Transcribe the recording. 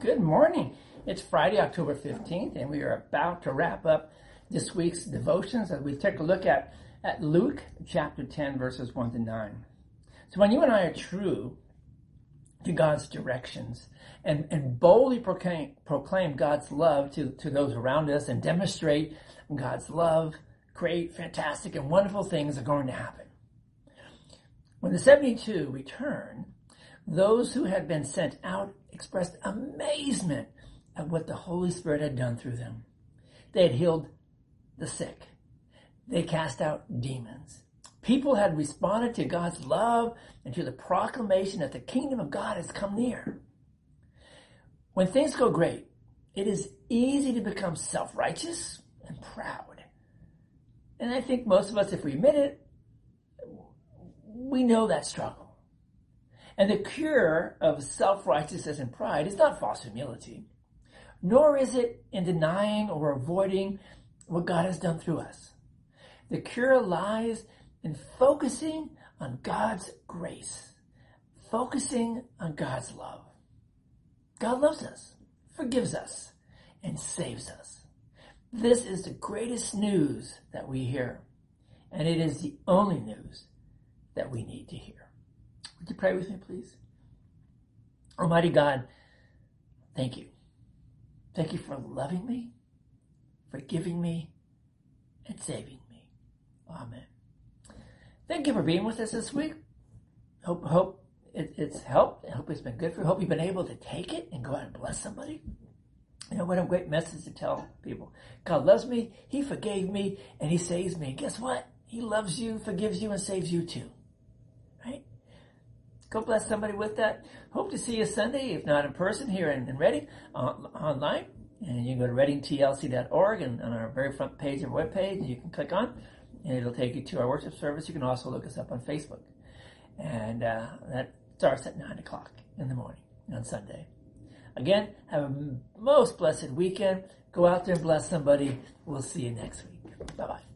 Good morning. It's Friday, October 15th, and we are about to wrap up this week's devotions as we take a look at, at Luke chapter 10, verses 1 to 9. So when you and I are true to God's directions and, and boldly proclaim, proclaim God's love to, to those around us and demonstrate God's love, great, fantastic, and wonderful things are going to happen. When the 72 return, those who had been sent out expressed amazement at what the Holy Spirit had done through them. They had healed the sick. They cast out demons. People had responded to God's love and to the proclamation that the kingdom of God has come near. When things go great, it is easy to become self-righteous and proud. And I think most of us, if we admit it, we know that struggle. And the cure of self-righteousness and pride is not false humility, nor is it in denying or avoiding what God has done through us. The cure lies in focusing on God's grace, focusing on God's love. God loves us, forgives us, and saves us. This is the greatest news that we hear, and it is the only news that we need to hear. Would you pray with me, please? Almighty God, thank you. Thank you for loving me, forgiving me, and saving me. Amen. Thank you for being with us this week. Hope, hope it, it's helped. I hope it's been good for you. Hope you've been able to take it and go out and bless somebody. You know what a great message to tell people. God loves me, He forgave me, and He saves me. And guess what? He loves you, forgives you, and saves you too. Go bless somebody with that. Hope to see you Sunday, if not in person, here in, in Reading, online. And you can go to readingtlc.org and on our very front page of our webpage, you can click on, and it'll take you to our worship service. You can also look us up on Facebook. And uh, that starts at 9 o'clock in the morning on Sunday. Again, have a most blessed weekend. Go out there and bless somebody. We'll see you next week. Bye bye.